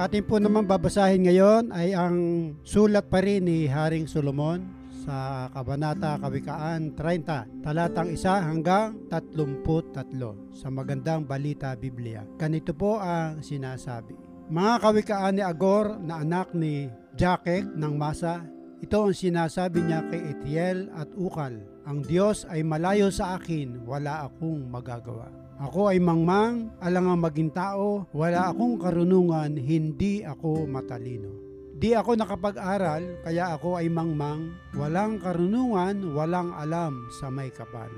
ating po naman babasahin ngayon ay ang sulat pa rin ni Haring Solomon sa Kabanata Kawikaan 30, talatang 1 hanggang 33 sa Magandang Balita Biblia. Ganito po ang sinasabi. Mga kawikaan ni Agor na anak ni Jakek ng Masa, ito ang sinasabi niya kay Etiel at Ukal. Ang Diyos ay malayo sa akin, wala akong magagawa. Ako ay mangmang, alangang maging tao, wala akong karunungan, hindi ako matalino. Di ako nakapag-aral, kaya ako ay mangmang, walang karunungan, walang alam sa may kapal.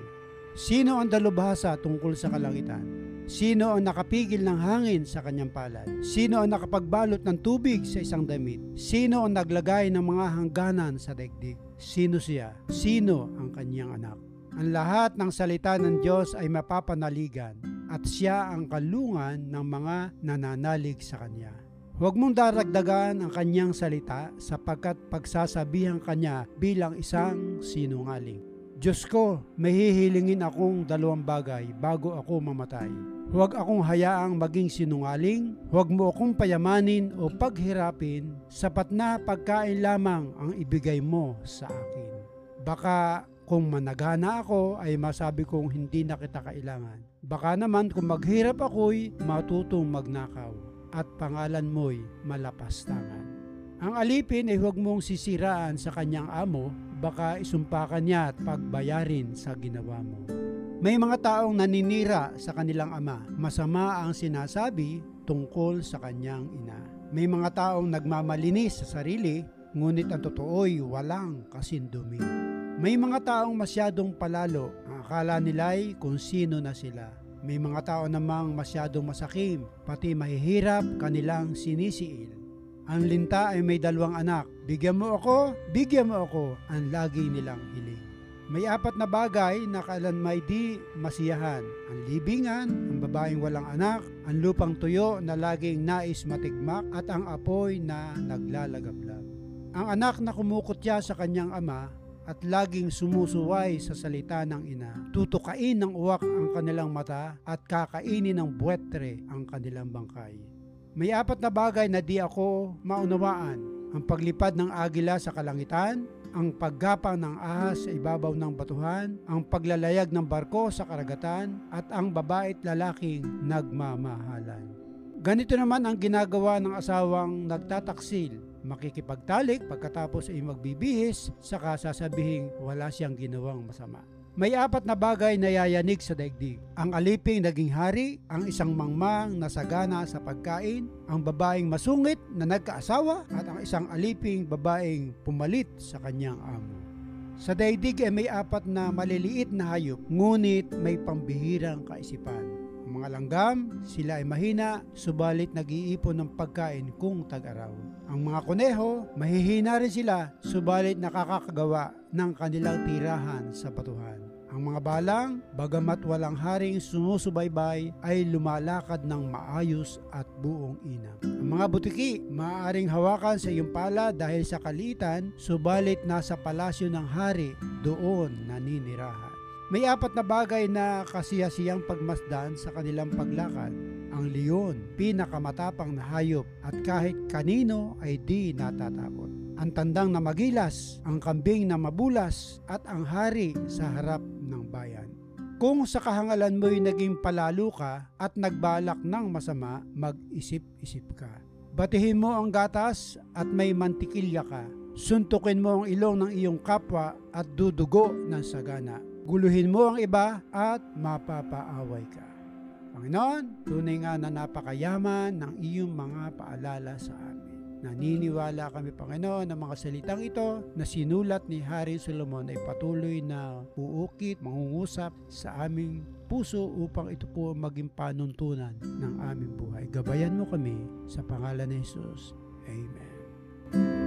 Sino ang dalubhasa tungkol sa kalangitan? Sino ang nakapigil ng hangin sa kanyang palad? Sino ang nakapagbalot ng tubig sa isang damit? Sino ang naglagay ng mga hangganan sa daigdig? Sino siya? Sino ang kanyang anak? Ang lahat ng salita ng Diyos ay mapapanaligan at siya ang kalungan ng mga nananalig sa Kanya. Huwag mong daragdagan ang kanyang salita sapagkat pagsasabihan kanya bilang isang sinungaling. Diyos ko, may hihilingin akong dalawang bagay bago ako mamatay. Huwag akong hayaang maging sinungaling, huwag mo akong payamanin o paghirapin, sapat na pagkain lamang ang ibigay mo sa akin. Baka kung managana ako ay masabi kong hindi na kita kailangan. Baka naman kung maghirap ako'y matutong magnakaw at pangalan mo'y malapastangan. Ang alipin ay huwag mong sisiraan sa kanyang amo, baka isumpakan niya at pagbayarin sa ginawa mo. May mga taong naninira sa kanilang ama, masama ang sinasabi tungkol sa kanyang ina. May mga taong nagmamalinis sa sarili, ngunit ang totoo'y walang kasindumi. May mga taong masyadong palalo, akala nila'y kung sino na sila. May mga tao namang masyadong masakim, pati mahihirap kanilang sinisiil. Ang linta ay may dalawang anak. Bigyan mo ako, bigyan mo ako, ang lagi nilang hiling. May apat na bagay na kailan may di masiyahan. Ang libingan, ang babaeng walang anak, ang lupang tuyo na laging nais matigmak at ang apoy na naglalagablab. Ang anak na kumukutya sa kanyang ama at laging sumusuway sa salita ng ina. Tutukain ng uwak ang kanilang mata at kakainin ng buwetre ang kanilang bangkay. May apat na bagay na di ako maunawaan. Ang paglipad ng agila sa kalangitan, ang paggapang ng ahas sa ibabaw ng batuhan, ang paglalayag ng barko sa karagatan, at ang babae at lalaking nagmamahalan. Ganito naman ang ginagawa ng asawang nagtataksil makikipagtalik pagkatapos ay magbibihis, saka sasabihing wala siyang ginawang masama. May apat na bagay na yayanig sa daigdig. Ang aliping naging hari, ang isang mangmang na sagana sa pagkain, ang babaeng masungit na nagkaasawa, at ang isang aliping babaeng pumalit sa kanyang amo. Sa daigdig ay may apat na maliliit na hayop, ngunit may pambihirang kaisipan mga langgam, sila ay mahina, subalit nag-iipon ng pagkain kung tag-araw. Ang mga kuneho, mahihina rin sila, subalit nakakagawa ng kanilang tirahan sa batuhan. Ang mga balang, bagamat walang haring sumusubaybay, ay lumalakad ng maayos at buong inam. Ang mga butiki, maaaring hawakan sa iyong pala dahil sa kalitan, subalit nasa palasyo ng hari, doon naninirahan. May apat na bagay na kasiyasiyang pagmasdan sa kanilang paglakad. Ang leon, pinakamatapang na hayop at kahit kanino ay di natatakot. Ang tandang na magilas, ang kambing na mabulas at ang hari sa harap ng bayan. Kung sa kahangalan mo'y naging palalo ka at nagbalak ng masama, mag-isip-isip ka. Batihin mo ang gatas at may mantikilya ka. Suntukin mo ang ilong ng iyong kapwa at dudugo ng sagana guluhin mo ang iba at mapapaaway ka. Panginoon, tunay nga na napakayaman ng iyong mga paalala sa amin. Naniniwala kami, Panginoon, na mga salitang ito na sinulat ni Hari Solomon ay patuloy na uukit, mangungusap sa aming puso upang ito po maging panuntunan ng aming buhay. Gabayan mo kami sa pangalan ni Jesus. Amen.